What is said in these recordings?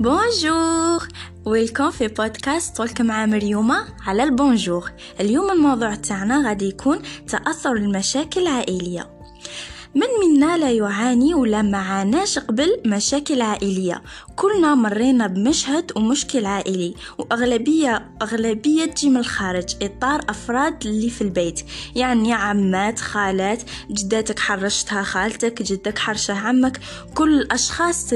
بونجور ويلكم في بودكاست طولك مع مريومة على البونجور. اليوم الموضوع تاعنا غادي يكون تأثر المشاكل العائلية. من منا لا يعاني ولا معاناش قبل مشاكل عائلية؟ كلنا مرينا بمشهد ومشكل عائلي وأغلبية أغلبية تجي من الخارج إطار أفراد اللي في البيت. يعني عمات خالات جداتك حرشتها خالتك جدك حرشه عمك كل الأشخاص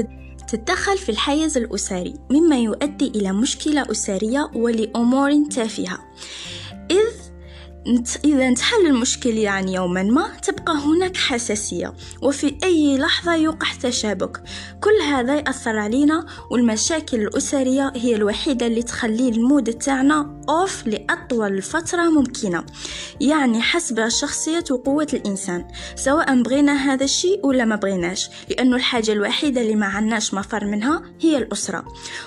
تتدخل في الحيز الأسري مما يؤدي إلى مشكلة أسرية ولأمور تافهة. إذ إذا انتحل المشكل يعني يوما ما تبقى هناك حساسية وفي أي لحظة يوقع تشابك. كل هذا يأثر علينا والمشاكل الأسرية هي الوحيدة اللي تخلي المود تاعنا أوف لأطول فترة ممكنة يعني حسب شخصية وقوة الإنسان سواء بغينا هذا الشيء ولا ما بغيناش لأنه الحاجة الوحيدة اللي ما عناش مفر منها هي الأسرة.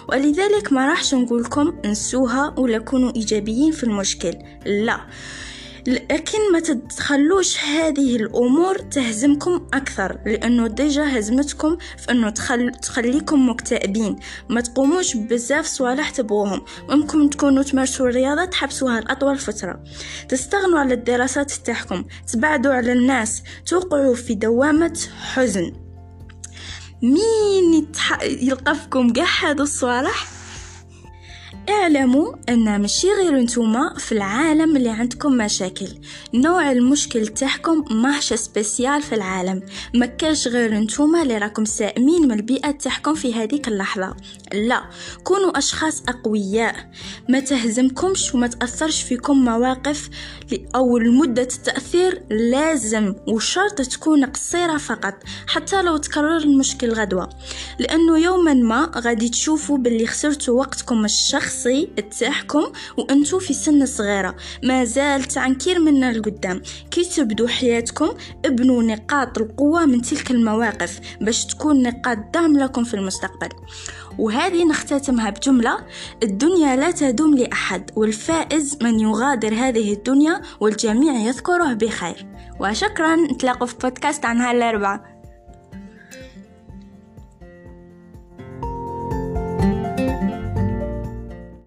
ولذلك ما راحش نقولكم انسوها ولا كونوا إيجابيين في المشكل لا. لكن ما تتخلوش هذه الأمور تهزمكم أكثر لأنه ديجا هزمتكم في أنه تخل... تخليكم مكتئبين. ما تقوموش بزاف صوالح تبغوهم. ممكن تكونوا تمارسوا الرياضة تحبسوها لأطول فترة. تستغنوا على الدراسات تاعكم. تبعدوا على الناس. توقعوا في دوامة حزن. مين فيكم قاع هادو الصوالح؟ اعلموا أن ماشي غير نتوما في العالم اللي عندكم مشاكل. نوع المشكل تاعكم ماهش سبيسيال في العالم. ما كاش غير نتوما اللي راكم سائمين من البيئة تاعكم في هذيك اللحظة. لا كونوا أشخاص أقوياء. ما تهزمكمش وما تأثرش فيكم مواقف أو مده التاثير لازم وشرط تكون قصيرة فقط حتى لو تكرر المشكل غدوة. لأنه يوما ما غادي تشوفوا باللي خسرتوا وقتكم الشخص الشخصي تاعكم وانتو في سن صغيرة. ما زال تعنكير منا القدام كي تبدو حياتكم ابنوا نقاط القوة من تلك المواقف باش تكون نقاط دعم لكم في المستقبل. وهذه نختتمها بجملة الدنيا لا تدوم لأحد والفائز من يغادر هذه الدنيا والجميع يذكره بخير. وشكرا نتلاقوا في بودكاست عن هالأربعة.